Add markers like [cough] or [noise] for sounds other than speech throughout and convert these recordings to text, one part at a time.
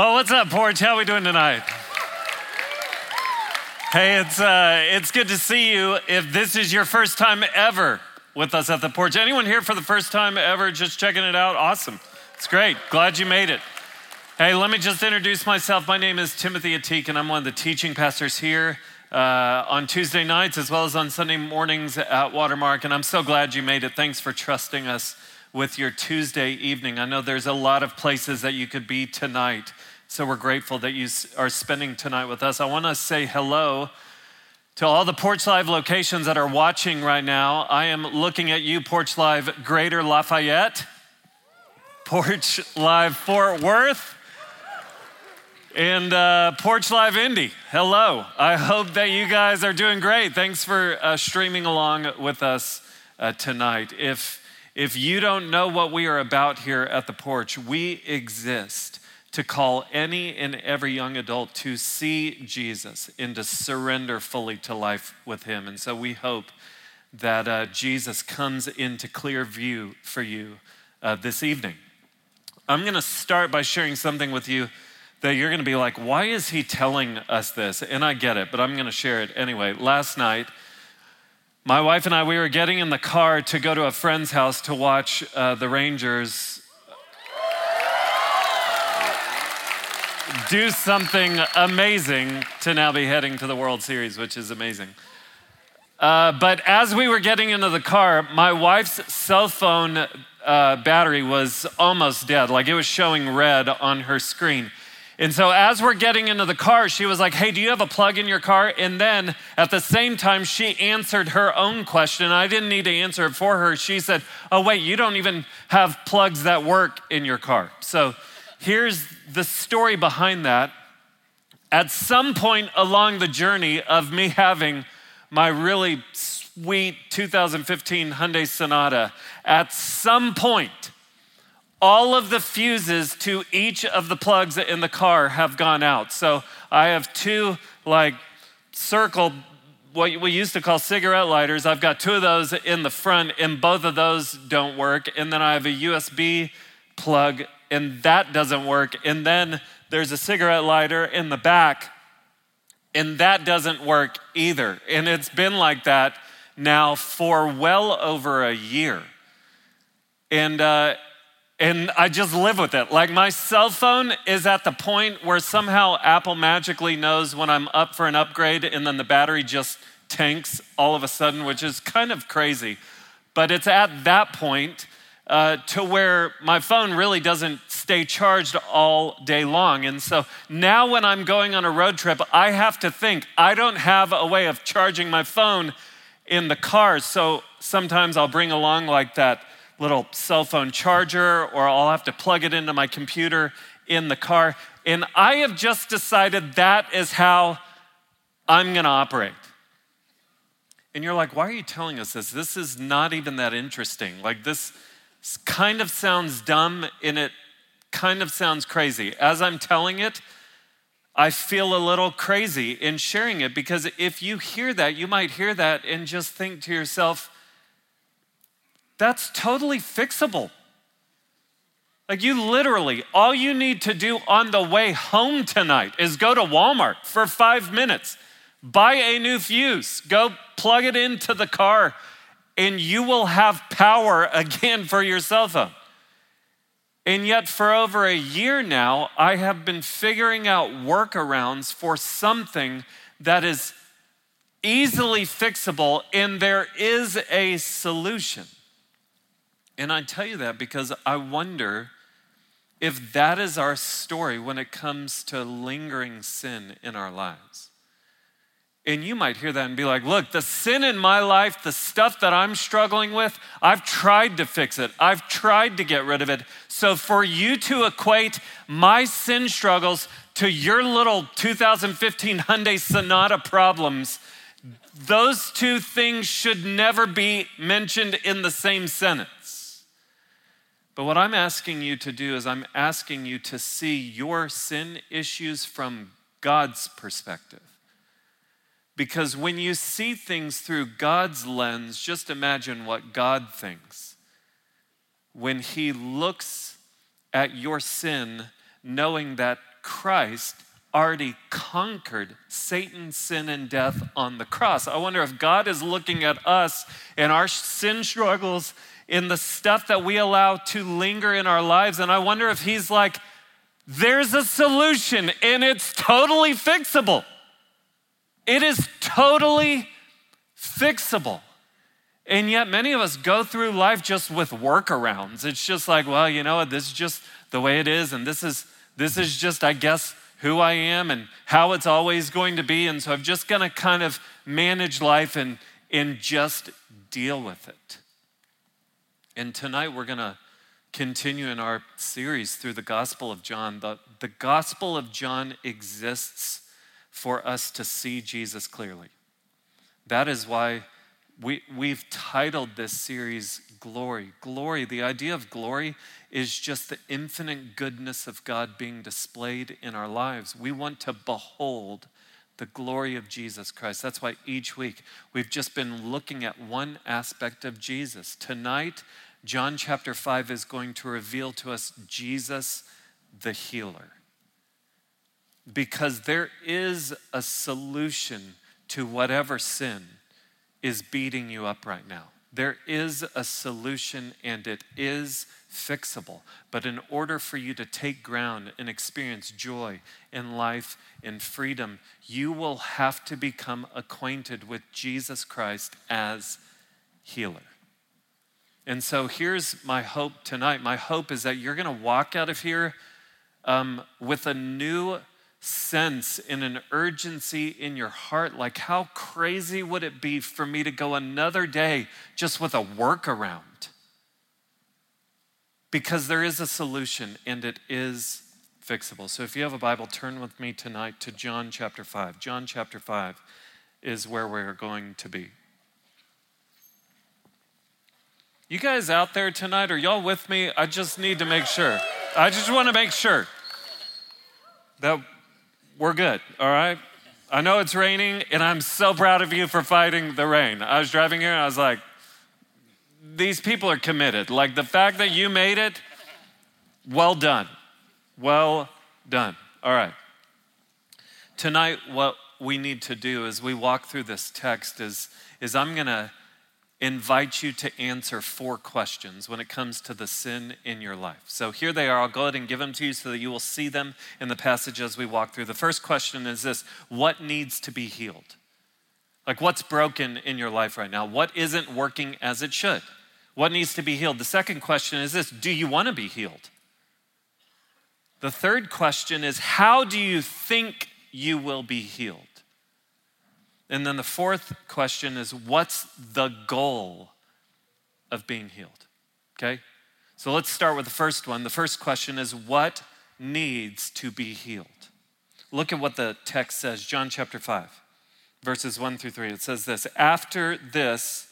Well, what's up, Porch? How are we doing tonight? Hey, it's uh, it's good to see you. If this is your first time ever with us at the porch, anyone here for the first time ever, just checking it out? Awesome, it's great. Glad you made it. Hey, let me just introduce myself. My name is Timothy Ateek, and I'm one of the teaching pastors here uh, on Tuesday nights as well as on Sunday mornings at Watermark. And I'm so glad you made it. Thanks for trusting us with your Tuesday evening. I know there's a lot of places that you could be tonight. So we're grateful that you are spending tonight with us. I want to say hello to all the Porch Live locations that are watching right now. I am looking at you, Porch Live Greater Lafayette, Porch Live Fort Worth, and uh, Porch Live Indy. Hello. I hope that you guys are doing great. Thanks for uh, streaming along with us uh, tonight. If if you don't know what we are about here at the porch, we exist to call any and every young adult to see Jesus and to surrender fully to life with Him. And so we hope that uh, Jesus comes into clear view for you uh, this evening. I'm going to start by sharing something with you that you're going to be like, why is he telling us this? And I get it, but I'm going to share it anyway. Last night, my wife and I, we were getting in the car to go to a friend's house to watch uh, the Rangers do something amazing to now be heading to the World Series, which is amazing. Uh, but as we were getting into the car, my wife's cell phone uh, battery was almost dead. Like it was showing red on her screen. And so, as we're getting into the car, she was like, Hey, do you have a plug in your car? And then at the same time, she answered her own question. I didn't need to answer it for her. She said, Oh, wait, you don't even have plugs that work in your car. So, here's the story behind that. At some point along the journey of me having my really sweet 2015 Hyundai Sonata, at some point, all of the fuses to each of the plugs in the car have gone out. So I have two like circle, what we used to call cigarette lighters. I've got two of those in the front, and both of those don't work. And then I have a USB plug, and that doesn't work. And then there's a cigarette lighter in the back, and that doesn't work either. And it's been like that now for well over a year. And uh, and I just live with it. Like my cell phone is at the point where somehow Apple magically knows when I'm up for an upgrade and then the battery just tanks all of a sudden, which is kind of crazy. But it's at that point uh, to where my phone really doesn't stay charged all day long. And so now when I'm going on a road trip, I have to think I don't have a way of charging my phone in the car. So sometimes I'll bring along like that little cell phone charger or I'll have to plug it into my computer in the car. And I have just decided that is how I'm going to operate. And you're like, why are you telling us this? This is not even that interesting. Like, this kind of sounds dumb and it kind of sounds crazy. As I'm telling it, I feel a little crazy in sharing it because if you hear that, you might hear that and just think to yourself, that's totally fixable. Like, you literally, all you need to do on the way home tonight is go to Walmart for five minutes, buy a new fuse, go plug it into the car, and you will have power [laughs] again for your cell phone. And yet, for over a year now, I have been figuring out workarounds for something that is easily fixable, and there is a solution. And I tell you that because I wonder if that is our story when it comes to lingering sin in our lives. And you might hear that and be like, look, the sin in my life, the stuff that I'm struggling with, I've tried to fix it. I've tried to get rid of it. So for you to equate my sin struggles to your little 2015 Hyundai Sonata problems, those two things should never be mentioned in the same sentence. But what I'm asking you to do is, I'm asking you to see your sin issues from God's perspective. Because when you see things through God's lens, just imagine what God thinks. When He looks at your sin, knowing that Christ already conquered Satan, sin, and death on the cross. I wonder if God is looking at us and our sin struggles in the stuff that we allow to linger in our lives. And I wonder if He's like, there's a solution and it's totally fixable. It is totally fixable. And yet, many of us go through life just with workarounds. It's just like, well, you know this is just the way it is, and this is this is just, I guess, who I am and how it's always going to be. And so I'm just going to kind of manage life and, and just deal with it. And tonight we're going to continue in our series through the Gospel of John. The, the Gospel of John exists for us to see Jesus clearly. That is why we, we've titled this series Glory. Glory, the idea of glory is just the infinite goodness of God being displayed in our lives. We want to behold the glory of Jesus Christ. That's why each week we've just been looking at one aspect of Jesus. Tonight, John chapter 5 is going to reveal to us Jesus the healer. Because there is a solution to whatever sin is beating you up right now. There is a solution and it is fixable. But in order for you to take ground and experience joy in life and freedom, you will have to become acquainted with Jesus Christ as healer. And so here's my hope tonight. My hope is that you're going to walk out of here um, with a new sense in an urgency in your heart like how crazy would it be for me to go another day just with a workaround? Because there is a solution and it is fixable. So if you have a bible turn with me tonight to john chapter 5 john chapter 5 is where we're going to be. You guys out there tonight are y'all with me? I just need to make sure. I just want to make sure that we're good, all right? I know it's raining, and I'm so proud of you for fighting the rain. I was driving here, and I was like, these people are committed. Like the fact that you made it, well done. Well done. All right. Tonight, what we need to do as we walk through this text is, is I'm going to invite you to answer four questions when it comes to the sin in your life. So here they are. I'll go ahead and give them to you so that you will see them in the passage as we walk through. The first question is this What needs to be healed? Like, what's broken in your life right now? What isn't working as it should? What needs to be healed? The second question is this Do you want to be healed? The third question is How do you think you will be healed? And then the fourth question is what's the goal of being healed? Okay? So let's start with the first one. The first question is what needs to be healed? Look at what the text says, John chapter 5, verses 1 through 3. It says this After this,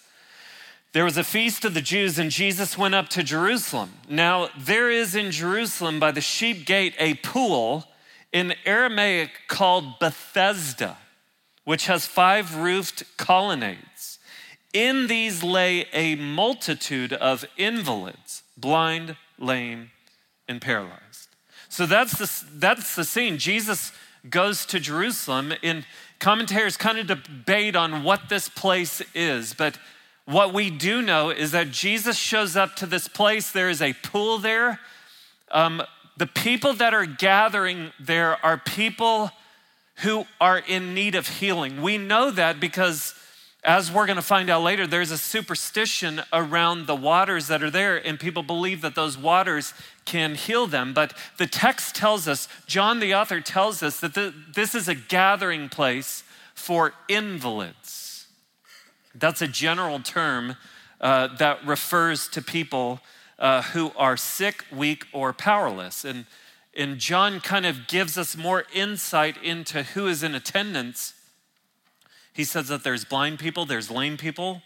there was a feast of the Jews, and Jesus went up to Jerusalem. Now, there is in Jerusalem by the sheep gate a pool in Aramaic called Bethesda which has five roofed colonnades. In these lay a multitude of invalids, blind, lame, and paralyzed. So that's the, that's the scene. Jesus goes to Jerusalem, and commentators kind of debate on what this place is, but what we do know is that Jesus shows up to this place. There is a pool there. Um, the people that are gathering there are people who are in need of healing. We know that because, as we're going to find out later, there's a superstition around the waters that are there, and people believe that those waters can heal them. But the text tells us, John the author tells us, that the, this is a gathering place for invalids. That's a general term uh, that refers to people uh, who are sick, weak, or powerless. And and John kind of gives us more insight into who is in attendance. He says that there's blind people, there's lame people,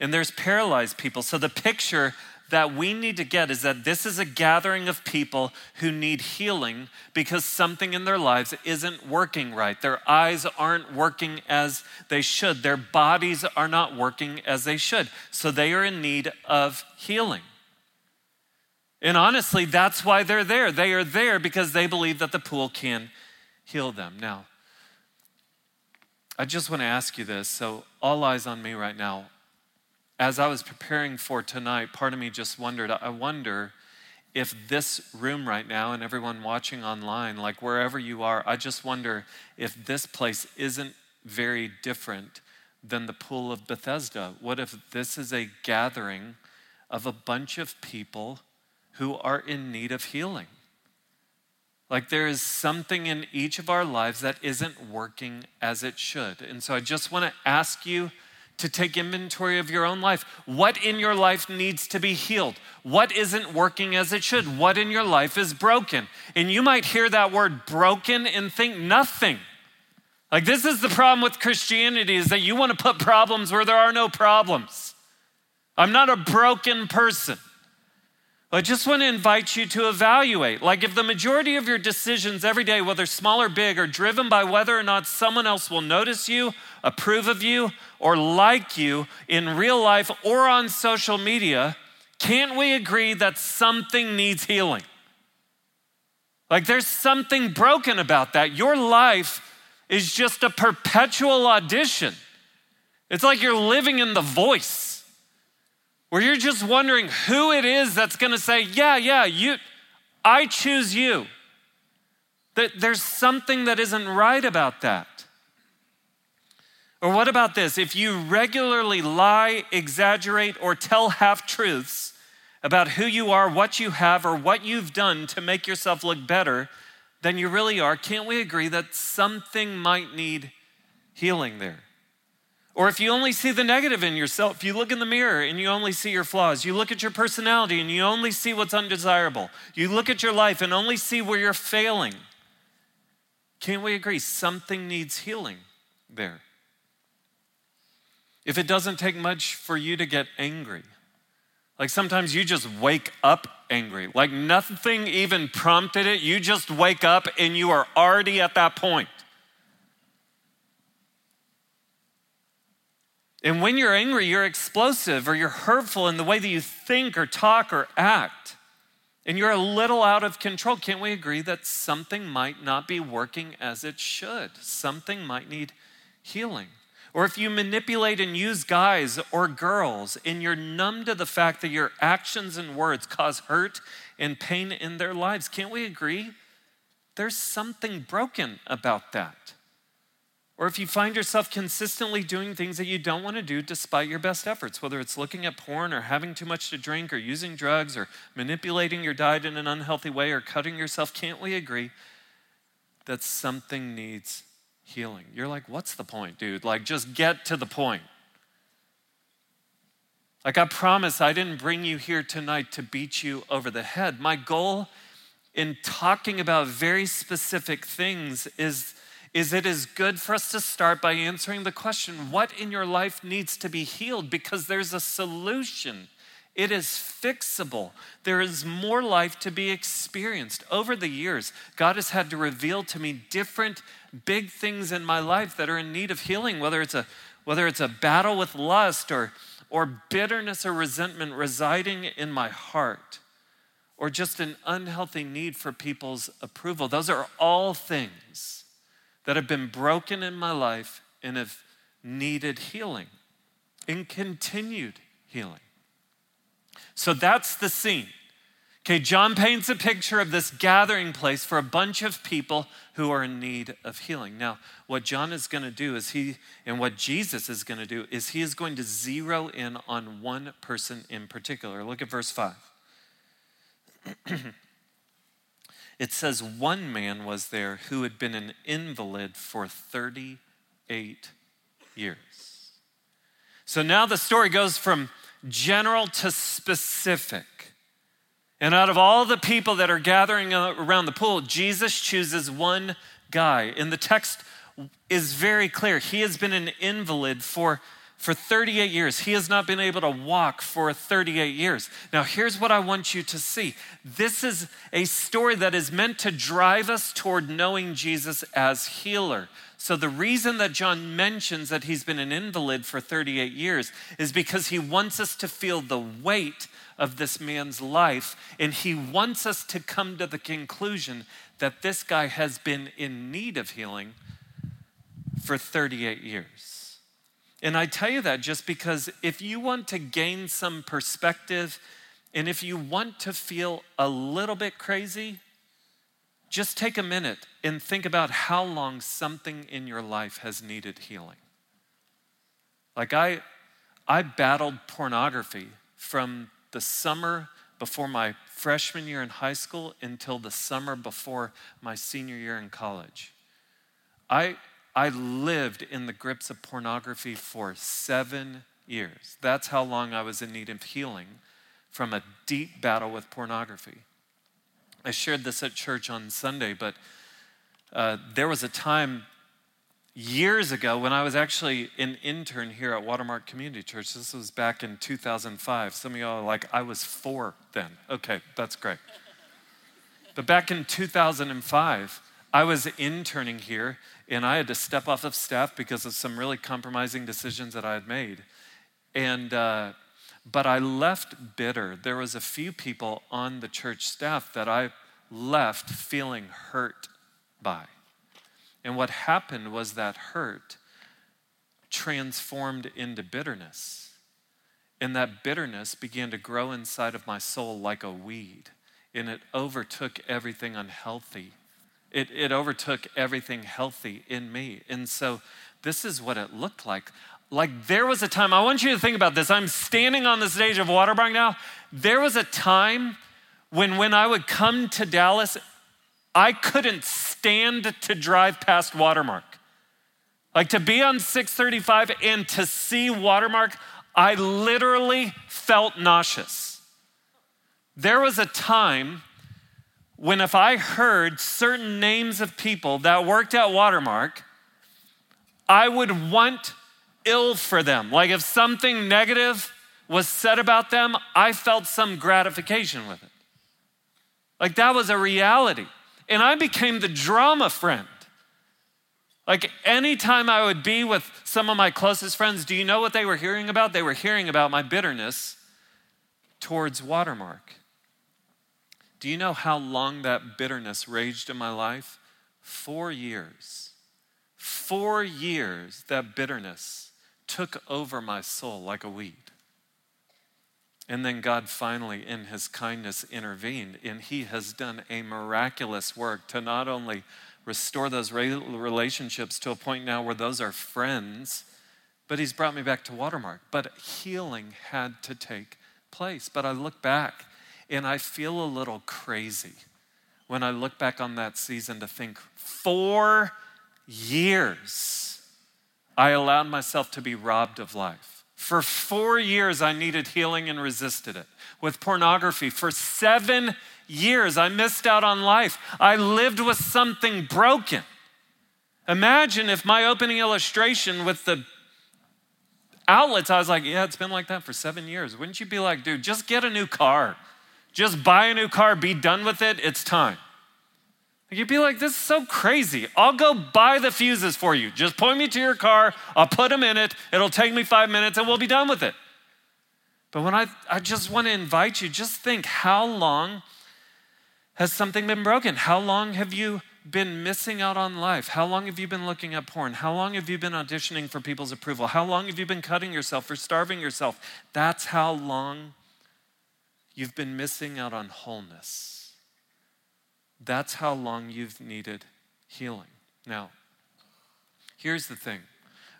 and there's paralyzed people. So the picture that we need to get is that this is a gathering of people who need healing because something in their lives isn't working right. Their eyes aren't working as they should, their bodies are not working as they should. So they are in need of healing. And honestly, that's why they're there. They are there because they believe that the pool can heal them. Now, I just want to ask you this. So, all eyes on me right now. As I was preparing for tonight, part of me just wondered I wonder if this room right now and everyone watching online, like wherever you are, I just wonder if this place isn't very different than the pool of Bethesda. What if this is a gathering of a bunch of people who are in need of healing? Like there is something in each of our lives that isn't working as it should. And so I just want to ask you to take inventory of your own life. What in your life needs to be healed? What isn't working as it should? What in your life is broken? And you might hear that word broken and think nothing. Like this is the problem with Christianity is that you want to put problems where there are no problems. I'm not a broken person. I just want to invite you to evaluate. Like, if the majority of your decisions every day, whether small or big, are driven by whether or not someone else will notice you, approve of you, or like you in real life or on social media, can't we agree that something needs healing? Like, there's something broken about that. Your life is just a perpetual audition. It's like you're living in the voice where you're just wondering who it is that's going to say, "Yeah, yeah, you I choose you." That there's something that isn't right about that. Or what about this? If you regularly lie, exaggerate, or tell half truths about who you are, what you have, or what you've done to make yourself look better than you really are, can't we agree that something might need healing there? Or if you only see the negative in yourself, if you look in the mirror and you only see your flaws, you look at your personality and you only see what's undesirable, you look at your life and only see where you're failing, can't we agree? Something needs healing there? If it doesn't take much for you to get angry, like sometimes you just wake up angry, like nothing even prompted it, you just wake up and you are already at that point. And when you're angry, you're explosive or you're hurtful in the way that you think or talk or act. And you're a little out of control. Can't we agree that something might not be working as it should? Something might need healing. Or if you manipulate and use guys or girls and you're numb to the fact that your actions and words cause hurt and pain in their lives, can't we agree? There's something broken about that. Or if you find yourself consistently doing things that you don't want to do despite your best efforts, whether it's looking at porn or having too much to drink or using drugs or manipulating your diet in an unhealthy way or cutting yourself, can't we agree that something needs healing? You're like, what's the point, dude? Like, just get to the point. Like, I promise I didn't bring you here tonight to beat you over the head. My goal in talking about very specific things is is it is good for us to start by answering the question what in your life needs to be healed? Because there's a solution. It is fixable. There is more life to be experienced. Over the years, God has had to reveal to me different big things in my life that are in need of healing, whether it's a, whether it's a battle with lust or, or bitterness or resentment residing in my heart, or just an unhealthy need for people's approval. Those are all things that have been broken in my life and have needed healing and continued healing. So that's the scene. Okay, John paints a picture of this gathering place for a bunch of people who are in need of healing. Now, what John is going to do is he, and what Jesus is going to do is he is going to zero in on one person in particular. Look at verse 5. [clears throat] it says one man was there who had been an invalid for 38 years. So now the story goes from general to specific. And out of all the people that are gathering around the pool, Jesus chooses one guy. And the text is very clear. He has been an invalid for for 38 years. He has not been able to walk for 38 years. Now, here's what I want you to see this is a story that is meant to drive us toward knowing Jesus as healer. So, the reason that John mentions that he's been an invalid for 38 years is because he wants us to feel the weight of this man's life, and he wants us to come to the conclusion that this guy has been in need of healing for 38 years. And I tell you that just because if you want to gain some perspective and if you want to feel a little bit crazy, just take a minute and think about how long something in your life has needed healing. Like I I battled pornography from the summer before my freshman year in high school until the summer before my senior year in college. I I lived in the grips of pornography for 7 years. That's how long I was in need of healing from a deep battle with pornography. I shared this at church on Sunday, but uh, there was a time years ago when I was actually an intern here at Watermark Community Church. This was back in 2005. Some of y'all are like, I was four then. Okay, that's great. But back in 2005, I was interning here and I had to step off of staff because of some really compromising decisions that I had made. And uh, but I left bitter. There was a few people on the church staff that I left feeling hurt by. And what happened was that hurt transformed into bitterness. And that bitterness began to grow inside of my soul like a weed. And it overtook everything unhealthy. It, it overtook everything healthy in me. And so this is what it looked like. Like there was a time, I want you to think about this. I'm standing on the stage of Watermark now. There was a time when when I would come to Dallas, I couldn't stand to drive past Watermark. Like to be on 635 and to see Watermark, I literally felt nauseous. There was a time when if I heard certain names of people that worked at Watermark, I would want ill for them. Like if something negative was said about them, I felt some gratification with it. Like that was a reality. And I became the drama friend. Like anytime I would be with some of my closest friends, do you know what they were hearing about? They were hearing about my bitterness towards Watermark. Do you know how long that bitterness raged in my life? Four years. Four years that bitterness took over my soul like a weed. And then God finally, in his kindness, intervened, and he has done a miraculous work to not only restore those relationships to a point now where those are friends, but he's brought me back to Watermark. But healing had to take place. But I look back and I feel a little crazy when I look back on that season to think four years I allowed myself to be robbed of life. For four years, I needed healing and resisted it. With pornography, for seven years, I missed out on life. I lived with something broken. Imagine if my opening illustration with the outlets, I was like, yeah, it's been like that for seven years. Wouldn't you be like, dude, just get a new car? Just buy a new car, be done with it, it's time. You'd be like, this is so crazy. I'll go buy the fuses for you. Just point me to your car, I'll put them in it, it'll take me five minutes, and we'll be done with it. But when I, I just want to invite you, just think how long has something been broken? How long have you been missing out on life? How long have you been looking at porn? How long have you been auditioning for people's approval? How long have you been cutting yourself or starving yourself? That's how long you've been missing out on wholeness. That's how long you've needed healing. Now, here's the thing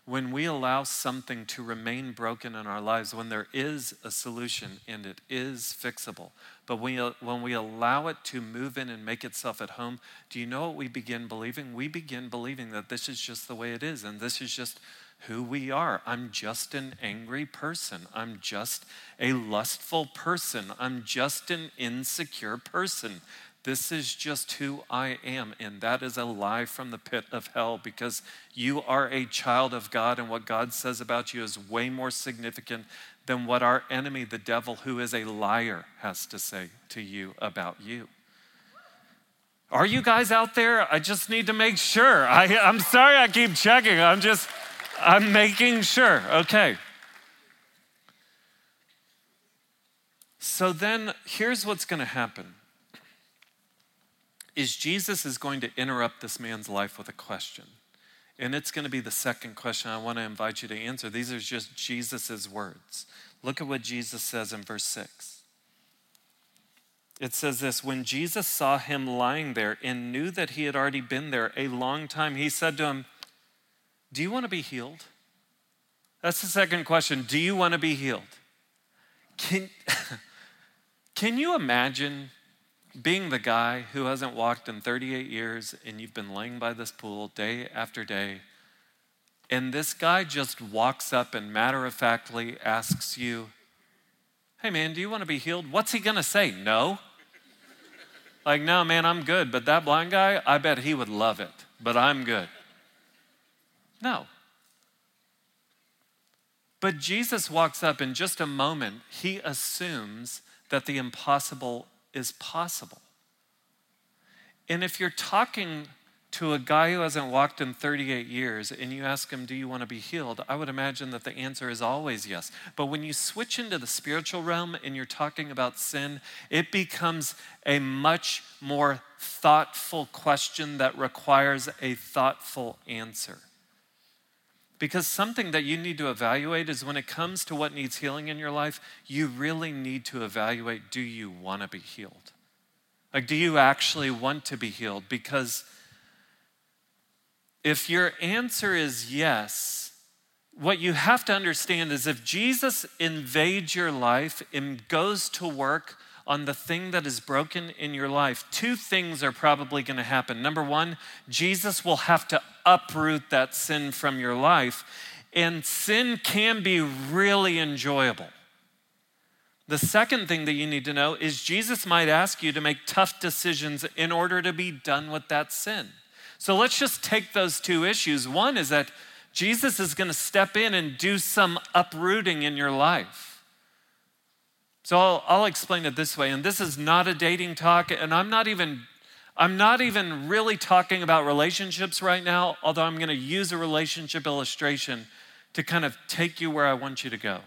when we allow something to remain broken in our lives, when there is a solution and it is fixable, but we, uh, when we allow it to move in and make itself at home, do you know what we begin believing? We begin believing that this is just the way it is and this is just who we are. I'm just an angry person. I'm just a lustful person. I'm just an insecure person. This is just who I am. And that is a lie from the pit of hell because you are a child of God, and what God says about you is way more significant than what our enemy, the devil, who is a liar, has to say to you about you. Are you guys out there? I just need to make sure. I, I'm sorry I keep checking. I'm just, I'm making sure. Okay. So then here's what's going to happen is Jesus is going to interrupt this man's life with a question. And it's going to be the second question I want to invite you to answer. These are just Jesus' words. Look at what Jesus says in verse 6. It says this When Jesus saw him lying there and knew that he had already been there a long time, he said to him, Do you want to be healed? That's the second question. Do you want to be healed? Can, [laughs] can you imagine being the guy who hasn't walked in 38 years and you've been laying by this pool day after day, and this guy just walks up and matter of factly asks you, Hey man, do you want to be healed? What's he going to say? No. Like, no, man, I'm good. But that blind guy, I bet he would love it, but I'm good. No. But Jesus walks up in just a moment, he assumes that the impossible is possible. And if you're talking to a guy who hasn't walked in 38 years and you ask him, Do you want to be healed? I would imagine that the answer is always yes. But when you switch into the spiritual realm and you're talking about sin, it becomes a much more thoughtful question that requires a thoughtful answer. Because something that you need to evaluate is when it comes to what needs healing in your life, you really need to evaluate do you want to be healed? Like, do you actually want to be healed? Because if your answer is yes, what you have to understand is if Jesus invades your life and goes to work on the thing that is broken in your life, two things are probably going to happen. Number one, Jesus will have to uproot that sin from your life, and sin can be really enjoyable. The second thing that you need to know is Jesus might ask you to make tough decisions in order to be done with that sin. So let's just take those two issues. One is that Jesus is going to step in and do some uprooting in your life. So I'll, I'll, explain it this way, and this is not a dating talk, and I'm not even I'm not even really talking about relationships right now, although I'm going to use a relationship illustration to kind of take you where I want you to go.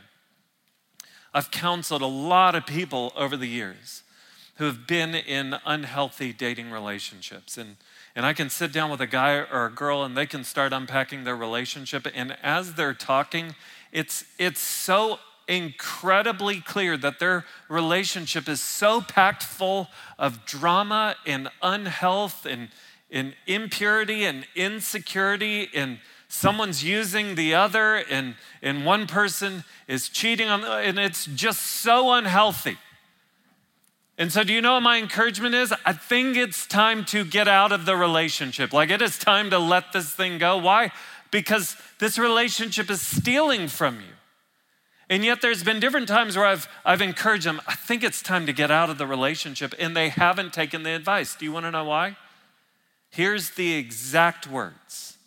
I've counseled a lot of people over the years who have been in unhealthy dating relationships. And, and I can sit down with a guy or a girl and they can start unpacking their relationship. And as they're talking, it's, it's so incredibly clear that their relationship is so packed full of drama and unhealth and, and impurity and insecurity and someone's using the other and, and one person is cheating on and it's just so unhealthy. And so do you know what my encouragement is? I think it's time to get out of the relationship. Like it is time to let this thing go. Why? Because this relationship is stealing from you and yet, there's been different times where I've, I've encouraged them, I think it's time to get out of the relationship, and they haven't taken the advice. Do you want to know why? Here's the exact words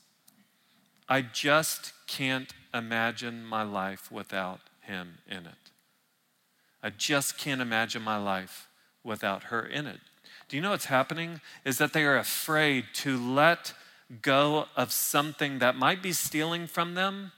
I just can't imagine my life without him in it. I just can't imagine my life without her in it. Do you know what's happening? Is that they are afraid to let go of something that might be stealing from them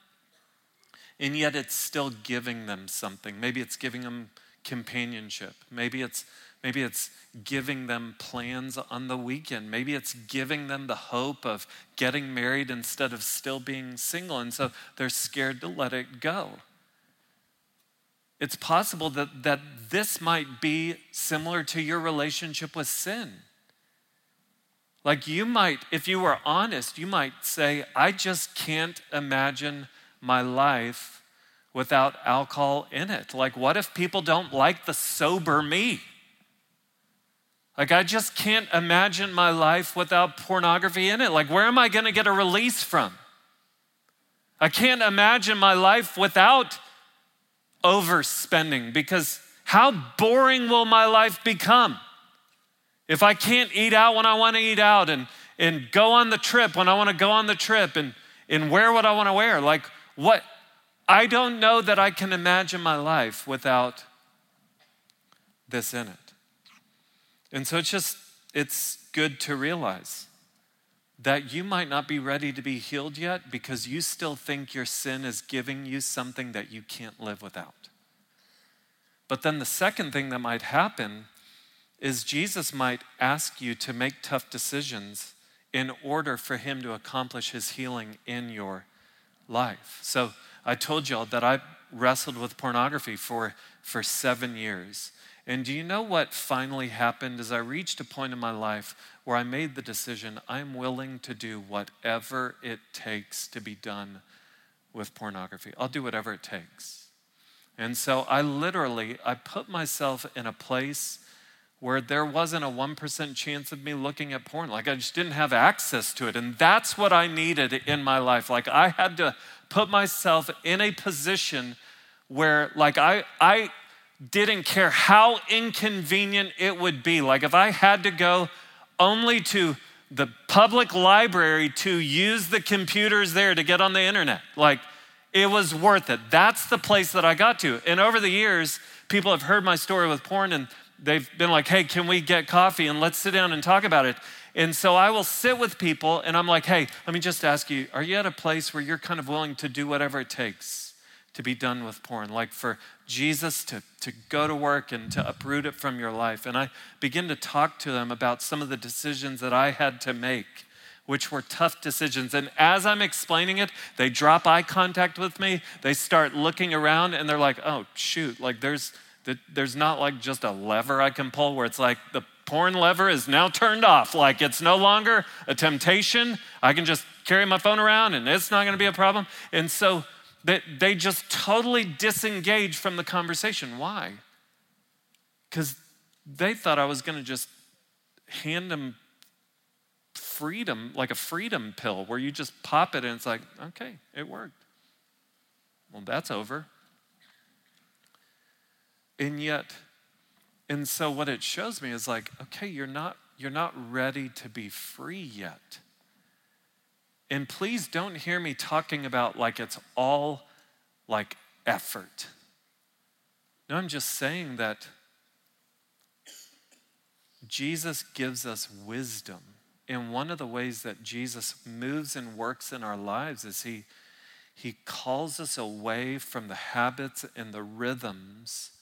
and yet it's still giving them something. Maybe it's giving them companionship. Maybe it's maybe it's giving them plans on the weekend. Maybe it's giving them the hope of getting married instead of still being single and so they're scared to let it go. It's possible that, that this might be similar to your relationship with sin. Like you might, if you were honest, you might say, I just can't imagine my life without alcohol in it? Like, what if people don't like the sober me? Like, I just can't imagine my life without pornography in it. Like, where am I going to get a release from? I can't imagine my life without overspending because how boring will my life become if I can't eat out when I want to eat out and, and go on the trip when I want to go on the trip and, and wear what I want to wear? Like, what? I don't know that I can imagine my life without this in it. And so it's just it's good to realize that you might not be ready to be healed yet because you still think your sin is giving you something that you can't live without. But then the second thing that might happen is Jesus might ask you to make tough decisions in order for him to accomplish his healing in your life. So I told y'all that I wrestled with pornography for, for seven years. And do you know what finally happened? As I reached a point in my life where I made the decision I'm willing to do whatever it takes to be done with pornography. I'll do whatever it takes. And so I literally I put myself in a place where there wasn't a 1% chance of me looking at porn. Like I just didn't have access to it. And that's what I needed in my life. Like I had to put myself in a position where like I I didn't care how inconvenient it would be. Like if I had to go only to the public library to use the computers there to get on the internet, like it was worth it. That's the place that I got to. And over the years, people have heard my story with porn and they've been like, hey, can we get coffee and let's sit down and talk about it? And so I will sit with people and I'm like, hey, let me just ask you, are you at a place where you're kind of willing to do whatever it takes? to be done with porn, like for Jesus to, to go to work and to uproot it from your life. And I begin to talk to them about some of the decisions that I had to make, which were tough decisions. And as I'm explaining it, they drop eye contact with me. They start looking around and they're like, oh, shoot, like there's, there's not like just a lever I can pull where it's like the porn lever is now turned off. Like it's no longer a temptation. I can just carry my phone around and it's not going to be a problem. And so, that they just totally disengaged from the conversation. Why? Because they thought I was going to just hand them freedom, like a freedom pill, where you just pop it and it's like, okay, it worked. Well, that's over. And yet, and so what it shows me is like, okay, you're not you're not ready to be free yet. And please don't hear me talking about like it's all like effort. No, I'm just saying that Jesus gives us wisdom. And one of the ways that Jesus moves and works in our lives is he, he calls us away from the habits and the rhythms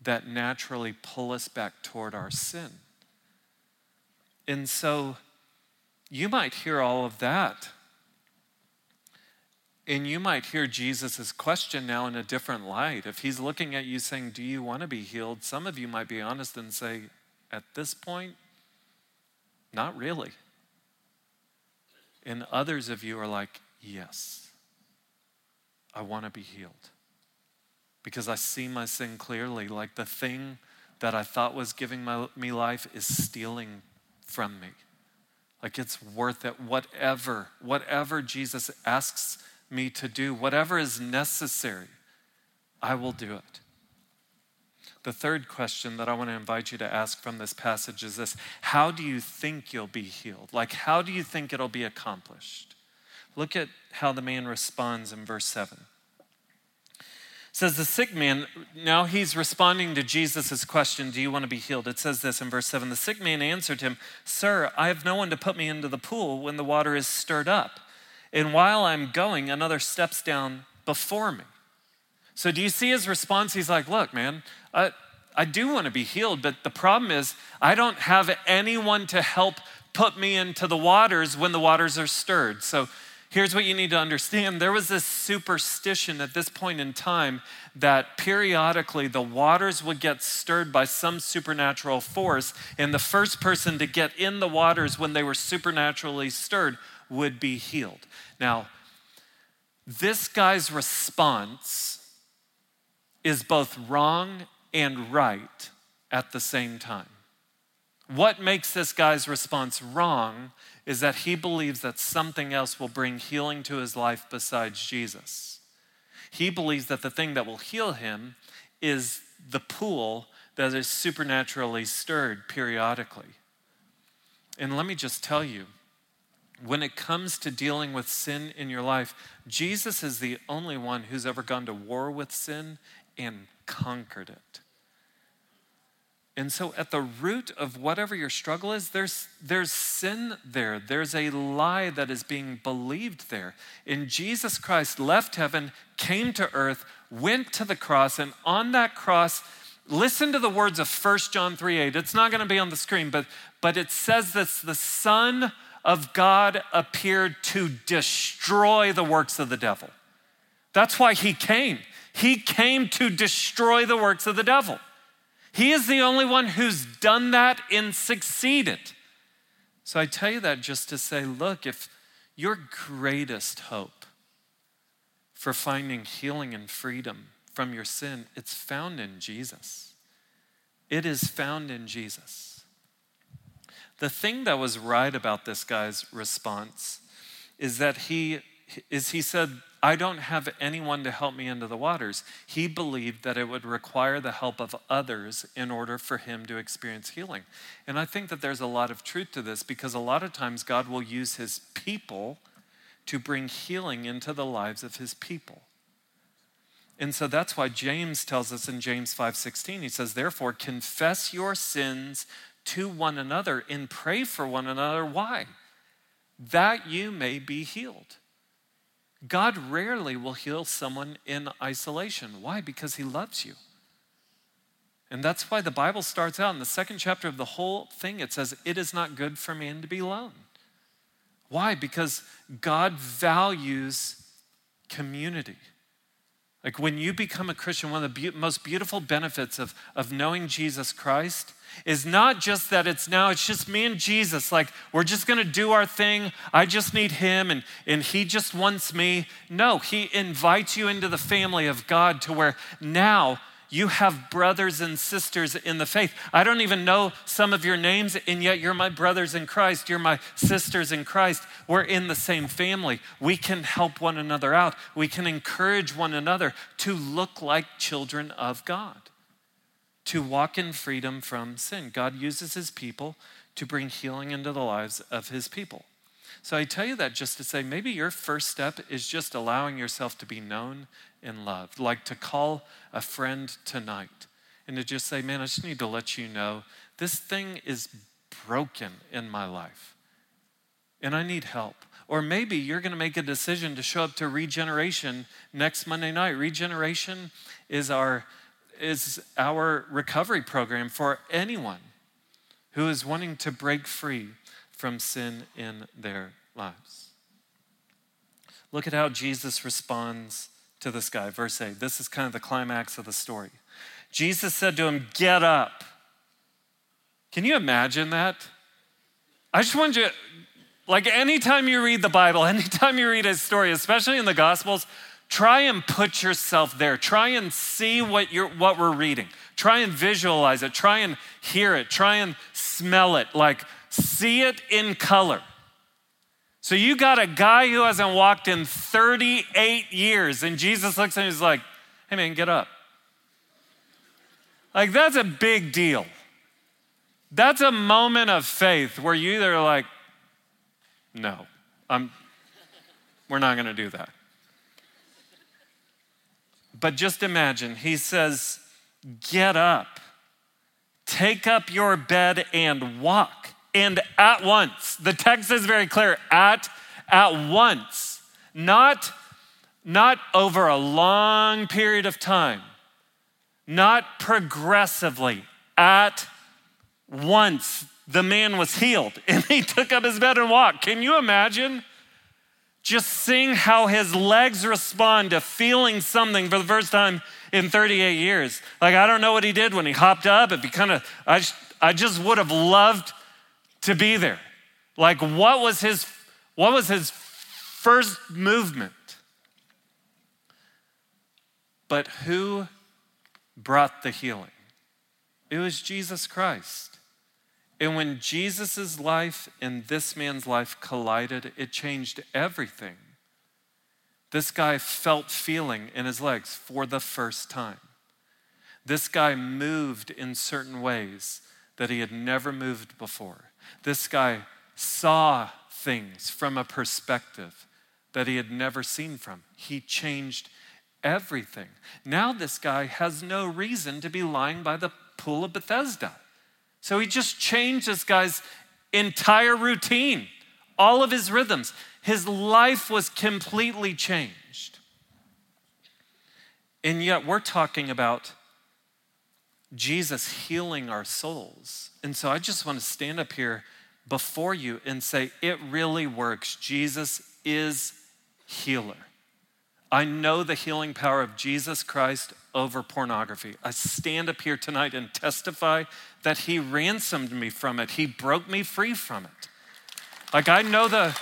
that naturally pull us back toward our sin. And so you might hear all of that and you might hear Jesus' question now in a different light. If he's looking at you saying, Do you want to be healed? Some of you might be honest and say, At this point, not really. And others of you are like, Yes, I want to be healed. Because I see my sin clearly. Like the thing that I thought was giving my, me life is stealing from me. Like it's worth it. Whatever, whatever Jesus asks me to do, whatever is necessary, I will do it. The third question that I want to invite you to ask from this passage is this How do you think you'll be healed? Like, how do you think it'll be accomplished? Look at how the man responds in verse 7. Says the sick man, now he's responding to Jesus' question, Do you want to be healed? It says this in verse 7 The sick man answered him, Sir, I have no one to put me into the pool when the water is stirred up. And while I'm going, another steps down before me. So, do you see his response? He's like, Look, man, I, I do want to be healed, but the problem is I don't have anyone to help put me into the waters when the waters are stirred. So, here's what you need to understand there was this superstition at this point in time that periodically the waters would get stirred by some supernatural force, and the first person to get in the waters when they were supernaturally stirred would be healed. Now, this guy's response is both wrong and right at the same time. What makes this guy's response wrong is that he believes that something else will bring healing to his life besides Jesus. He believes that the thing that will heal him is the pool that is supernaturally stirred periodically. And let me just tell you, when it comes to dealing with sin in your life, Jesus is the only one who's ever gone to war with sin and conquered it. And so, at the root of whatever your struggle is, there's, there's sin there. There's a lie that is being believed there. And Jesus Christ left heaven, came to earth, went to the cross, and on that cross, listen to the words of 1 John 3 8. It's not going to be on the screen, but, but it says this the Son of God appeared to destroy the works of the devil. That's why he came. He came to destroy the works of the devil. He is the only one who's done that and succeeded. So I tell you that just to say look, if your greatest hope for finding healing and freedom from your sin, it's found in Jesus. It is found in Jesus. The thing that was right about this guy's response is that he is he said I don't have anyone to help me into the waters. He believed that it would require the help of others in order for him to experience healing. And I think that there's a lot of truth to this because a lot of times God will use his people to bring healing into the lives of his people. And so that's why James tells us in James 5:16 he says therefore confess your sins to one another and pray for one another why that you may be healed. God rarely will heal someone in isolation. Why? Because he loves you. And that's why the Bible starts out in the second chapter of the whole thing. It says, It is not good for man to be alone. Why? Because God values community. Like when you become a Christian, one of the be- most beautiful benefits of, of knowing Jesus Christ is not just that it's now, it's just me and Jesus. Like, we're just gonna do our thing. I just need him and, and he just wants me. No, he invites you into the family of God to where now you have brothers and sisters in the faith. I don't even know some of your names, and yet you're my brothers in Christ. You're my sisters in Christ. We're in the same family. We can help one another out. We can encourage one another to look like children of God to walk in freedom from sin. God uses his people to bring healing into the lives of his people. So I tell you that just to say maybe your first step is just allowing yourself to be known and loved, like to call a friend tonight and to just say, Man, I just need to let you know this thing is broken in my life and I need help. Or maybe you're going to make a decision to show up to Regeneration next Monday night. Regeneration is our is our recovery program for anyone who is wanting to break free from sin in their lives. Look at how Jesus responds to this guy. Verse 8. This is kind of the climax of the story. Jesus said to him, Get up. Can you imagine that? I just want you, like anytime you read the Bible, [laughs] anytime you read a story, especially in the Gospels, Try and put yourself there. Try and see what, you're, what we're reading. Try and visualize it. Try and hear it. Try and smell it. Like, see it in color. So you got a guy who hasn't walked in 38 years, and Jesus looks at him and he's like, hey man, get up. Like, that's a big deal. That's a moment of faith where you either like, no, I'm, we're not going to do that. But just imagine, he says, Get up, take up your bed and walk. And at once, the text is very clear at, at once, not, not over a long period of time, not progressively, at once the man was healed [laughs] and he took up his bed and walked. Can you imagine? Just seeing how his legs respond to feeling something for the first time in 38 years. Like, I don't know what he did when he hopped up. If he kind of, I, I just would have loved to be there. Like, what was his, what was his first movement? But who brought the healing? It was Jesus Christ. And when Jesus' life and this man's life collided, it changed everything. This guy felt feeling in his legs for the first time. This guy moved in certain ways that he had never moved before. This guy saw things from a perspective that he had never seen from. He changed everything. Now, this guy has no reason to be lying by the pool of Bethesda. So he just changed this guy's entire routine, all of his rhythms. His life was completely changed. And yet, we're talking about Jesus healing our souls. And so, I just want to stand up here before you and say, it really works. Jesus is healer. I know the healing power of Jesus Christ over pornography. I stand up here tonight and testify that He ransomed me from it, He broke me free from it. Like, I know the.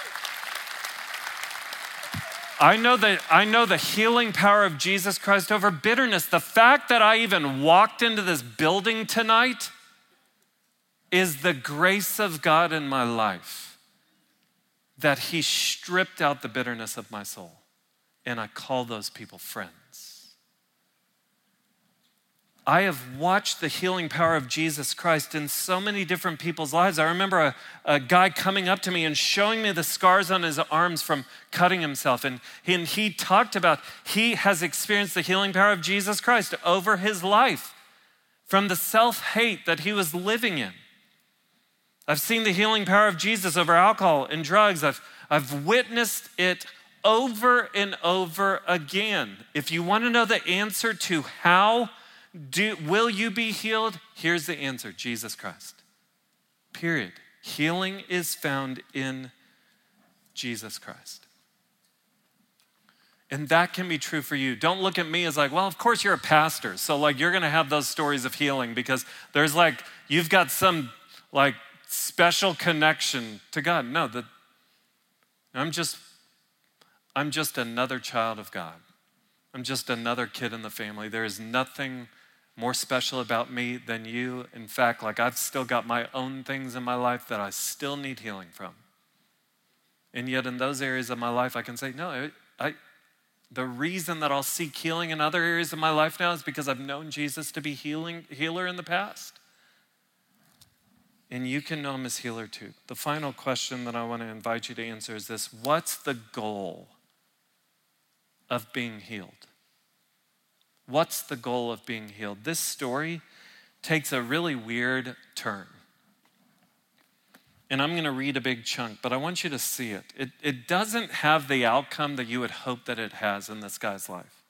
I know that I know the healing power of Jesus Christ over bitterness. The fact that I even walked into this building tonight is the grace of God in my life that He stripped out the bitterness of my soul. And I call those people friends. I have watched the healing power of Jesus Christ in so many different people's lives. I remember a, a, guy coming up to me and showing me the scars on his arms from cutting himself. And he, and he talked about he has experienced the healing power of Jesus Christ over his life from the self hate that he was living in. I've seen the healing power of Jesus over alcohol and drugs. I've, I've witnessed it over and over again. If you want to know the answer to how do, will you be healed, here's the answer Jesus Christ. Period. Healing is found in Jesus Christ. And that can be true for you. Don't look at me as like, well, of course you're a pastor. So, like, you're going to have those stories of healing because there's like, you've got some like special connection to God. No, that I'm just I'm just another child of God. I'm just another kid in the family. There is nothing more special about me than you. In fact, like I've still got my own things in my life that I still need healing from. And yet, in those areas of my life, I can say, no, I, the reason that I'll seek healing in other areas of my life now is because I've known Jesus to be healing healer in the past and you can know him as healer too. The final question that I want to invite you to answer is this What's the goal of being healed? What's the goal of being healed? This story takes a really weird turn. And I'm going to read a big chunk, but I want you to see it. it. It doesn't have the outcome that you would hope that it has in this guy's life.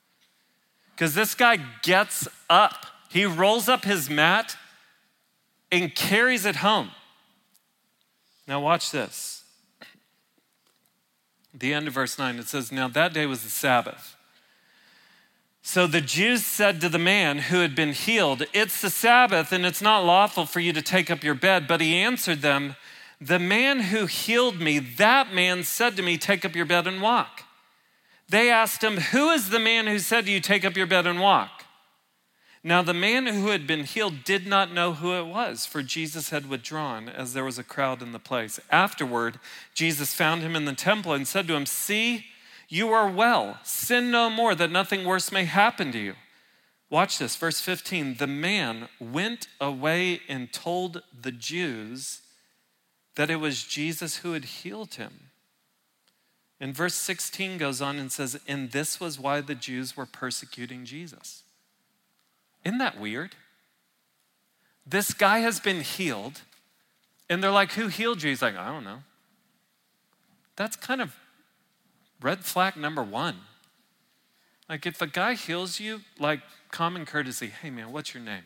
Because this guy gets up, he rolls up his mat, and carries it home. Now, watch this. The end of verse 9, it says, Now that day was the Sabbath. So the Jews said to the man who had been healed, It's the Sabbath, and it's not lawful for you to take up your bed. But he answered them, The man who healed me, that man said to me, Take up your bed and walk. They asked him, Who is the man who said to you, Take up your bed and walk? Now, the man who had been healed did not know who it was, for Jesus had withdrawn as there was a crowd in the place. Afterward, Jesus found him in the temple and said to him, See, you are well. Sin no more, that nothing worse may happen to you. Watch this, verse 15. The man went away and told the Jews that it was Jesus who had healed him. And verse 16 goes on and says, And this was why the Jews were persecuting Jesus. Isn't that weird? This guy has been healed, and they're like, Who healed you? He's like, I don't know. That's kind of red flag number one. Like, if a guy heals you, like common courtesy, hey man, what's your name?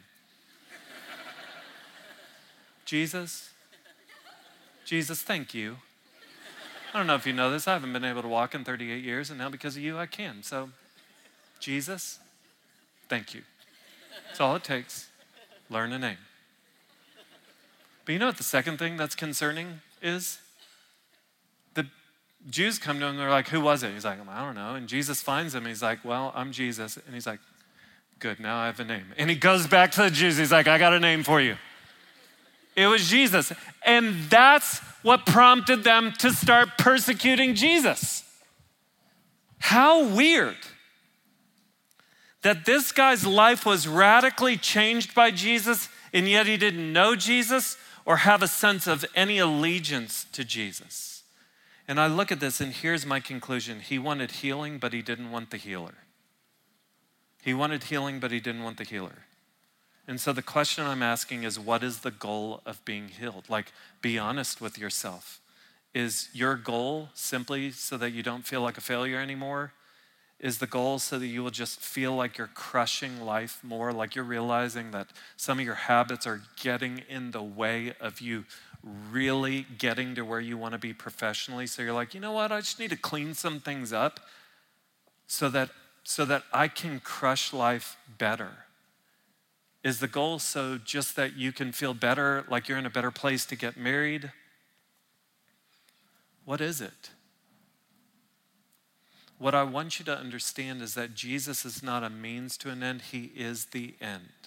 [laughs] Jesus? Jesus, thank you. I don't know if you know this. I haven't been able to walk in 38 years, and now because of you, I can. So, Jesus, thank you. That's all it takes. Learn a name. But you know what the second thing that's concerning is? Jews come to him, they're like, Who was it? He's like, I don't know. And Jesus finds him. He's like, Well, I'm Jesus. And he's like, Good, now I have a name. And he goes back to the Jews. He's like, I got a name for you. It was Jesus. And that's what prompted them to start persecuting Jesus. How weird that this guy's life was radically changed by Jesus, and yet he didn't know Jesus or have a sense of any allegiance to Jesus. And I look at this, and here's my conclusion He wanted healing, but he didn't want the healer. He wanted healing, but he didn't want the healer. And so the question I'm asking is what is the goal of being healed? Like, be honest with yourself. Is your goal simply so that you don't feel like a failure anymore? Is the goal so that you will just feel like you're crushing life more, like you're realizing that some of your habits are getting in the way of you really getting to where you want to be professionally? So you're like, you know what, I just need to clean some things up so that, so that I can crush life better. Is the goal so just that you can feel better, like you're in a better place to get married? What is it? What I want you to understand is that Jesus is not a means to an end, He is the end.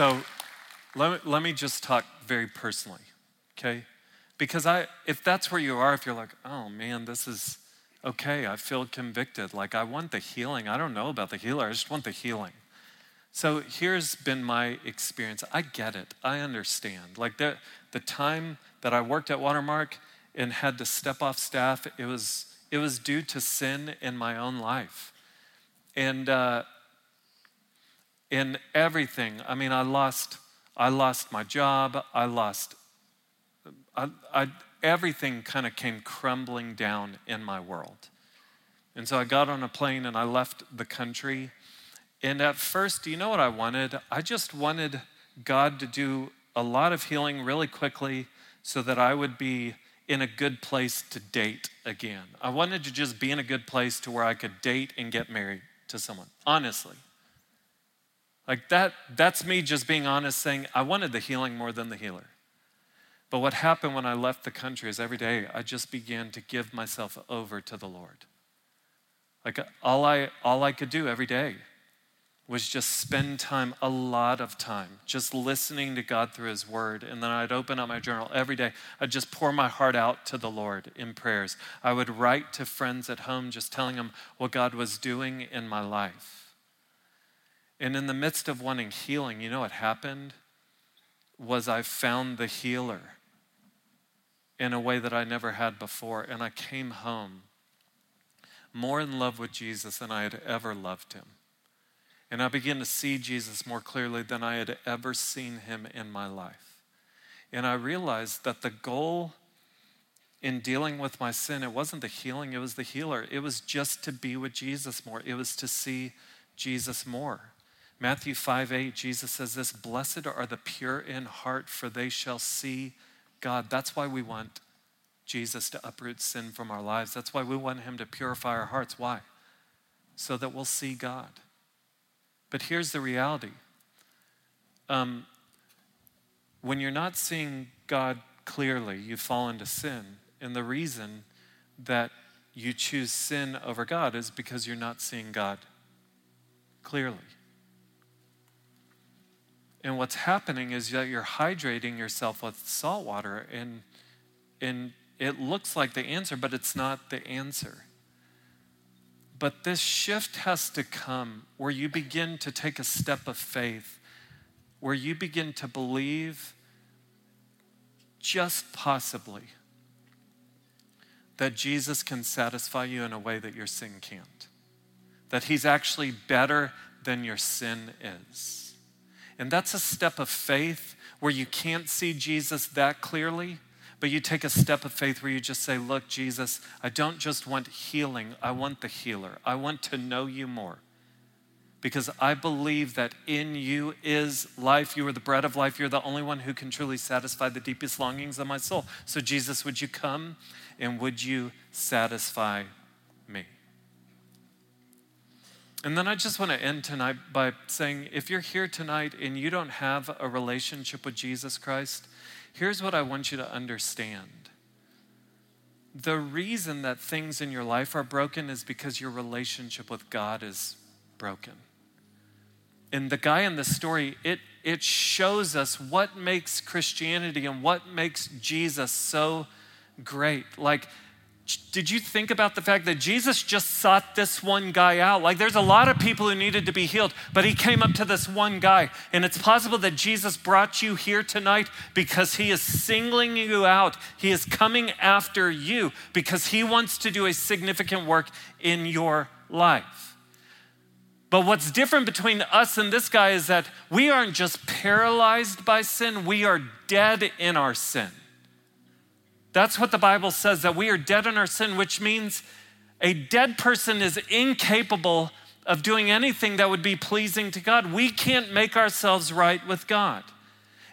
So let me, let me just talk very personally, okay? Because I, if that's where you are, if you're like, oh man, this is, okay, I feel convicted. Like, I want the healing. I don't know about the healer, I just want the healing. So here's been my experience. I get it, I understand. Like, the, the time that I worked at Watermark and had to step off staff, it was, it was due to sin in my own life. And, uh, in everything, I mean, I lost, I lost my job, I lost, I, I, everything kind of came crumbling down in my world. And so I got on a plane and I left the country. And at first, do you know what I wanted? I just wanted God to do a lot of healing really quickly so that I would be in a good place to date again. I wanted to just be in a good place to where I could date and get married to someone, honestly. Like that, that's me just being honest, saying, I wanted the healing more than the healer. But what happened when I left the country is every day I just began to give myself over to the Lord. Like all I all I could do every day was just spend time, a lot of time, just listening to God through His Word. And then I'd open up my journal every day. I'd just pour my heart out to the Lord in prayers. I would write to friends at home, just telling them what God was doing in my life. And in the midst of wanting healing, you know what happened? Was I found the healer in a way that I never had before. And I came home more in love with Jesus than I had ever loved him. And I began to see Jesus more clearly than I had ever seen him in my life. And I realized that the goal in dealing with my sin, it wasn't the healing, it was the healer. It was just to be with Jesus more, it was to see Jesus more. Matthew 5 8, Jesus says this Blessed are the pure in heart, for they shall see God. That's why we want Jesus to uproot sin from our lives. That's why we want Him to purify our hearts. Why? So that we'll see God. But here's the reality um, when you're not seeing God clearly, you fall into sin. And the reason that you choose sin over God is because you're not seeing God clearly. And what's happening is that you're hydrating yourself with salt water, and, and it looks like the answer, but it's not the answer. But this shift has to come where you begin to take a step of faith, where you begin to believe just possibly that Jesus can satisfy you in a way that your sin can't, that He's actually better than your sin is. And that's a step of faith where you can't see Jesus that clearly, but you take a step of faith where you just say, Look, Jesus, I don't just want healing, I want the healer. I want to know you more. Because I believe that in you is life. You are the bread of life. You're the only one who can truly satisfy the deepest longings of my soul. So, Jesus, would you come and would you satisfy me? And then I just want to end tonight by saying if you're here tonight and you don't have a relationship with Jesus Christ, here's what I want you to understand. The reason that things in your life are broken is because your relationship with God is broken. And the guy in the story, it, it shows us what makes Christianity and what makes Jesus so great. Like, did you think about the fact that Jesus just sought this one guy out? Like, there's a lot of people who needed to be healed, but he came up to this one guy. And it's possible that Jesus brought you here tonight because he is singling you out. He is coming after you because he wants to do a significant work in your life. But what's different between us and this guy is that we aren't just paralyzed by sin, we are dead in our sin. That's what the Bible says, that we are dead in our sin, which means a dead person is incapable of doing anything that would be pleasing to God. We can't make ourselves right with God.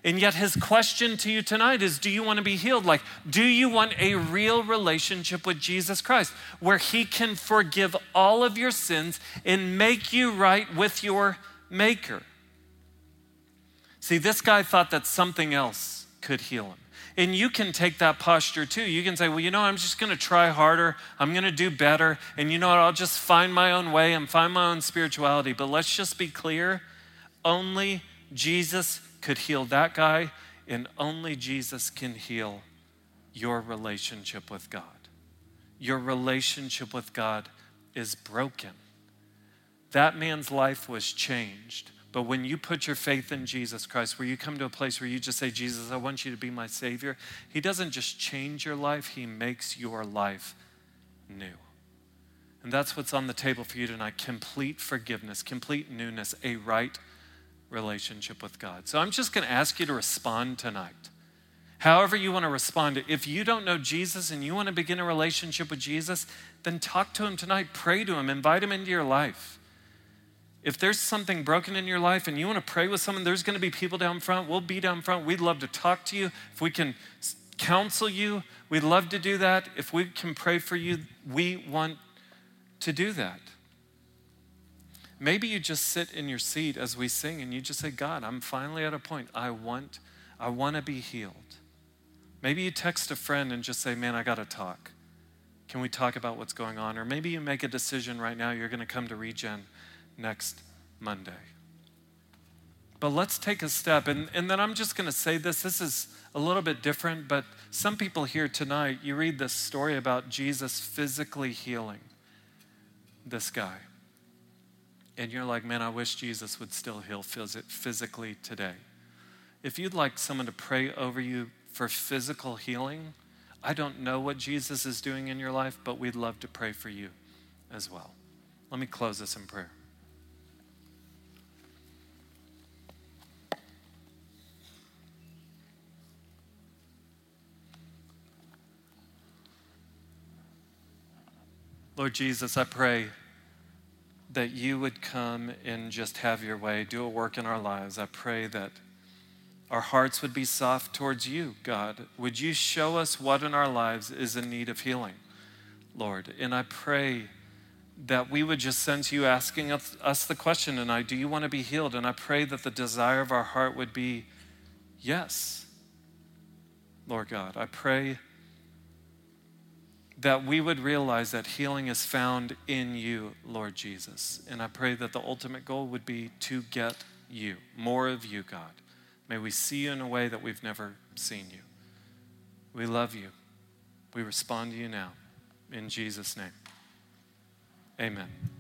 And yet, his question to you tonight is Do you want to be healed? Like, do you want a real relationship with Jesus Christ where he can forgive all of your sins and make you right with your Maker? See, this guy thought that something else could heal him. And you can take that posture too. You can say, well, you know, I'm just going to try harder. I'm going to do better. And you know what? I'll just find my own way and find my own spirituality. But let's just be clear only Jesus could heal that guy, and only Jesus can heal your relationship with God. Your relationship with God is broken. That man's life was changed. But when you put your faith in Jesus Christ, where you come to a place where you just say, Jesus, I want you to be my Savior, He doesn't just change your life, He makes your life new. And that's what's on the table for you tonight complete forgiveness, complete newness, a right relationship with God. So I'm just going to ask you to respond tonight. However, you want to respond. If you don't know Jesus and you want to begin a relationship with Jesus, then talk to him tonight. Pray to him. Invite him into your life. If there's something broken in your life and you want to pray with someone, there's going to be people down front. We'll be down front. We'd love to talk to you. If we can counsel you, we'd love to do that. If we can pray for you, we want to do that. Maybe you just sit in your seat as we sing and you just say, God, I'm finally at a point. I want, I want to be healed. Maybe you text a friend and just say, Man, I got to talk. Can we talk about what's going on? Or maybe you make a decision right now, you're going to come to Regen next Monday. But let's take a step. And, and then I'm just going to say this. This is a little bit different, but some people here tonight, you read this story about Jesus physically healing this guy and you're like, man, I wish Jesus would still heal physically today. If you'd like someone to pray over you for physical healing, I don't know what Jesus is doing in your life, but we'd love to pray for you as well. Let me close this in prayer. Lord Jesus, I pray that you would come and just have your way, do a work in our lives. I pray that our hearts would be soft towards you, God. Would you show us what in our lives is in need of healing, Lord? And I pray that we would just sense you asking us, the question tonight do you want to be healed? And I pray that the desire of our heart would be yes, Lord God. I pray that we would realize that healing is found in you, Lord Jesus. And I pray that the ultimate goal would be to get you, more of you, God. May we see you in a way that we've never seen you. We love you. We respond to you now. In Jesus' name, amen.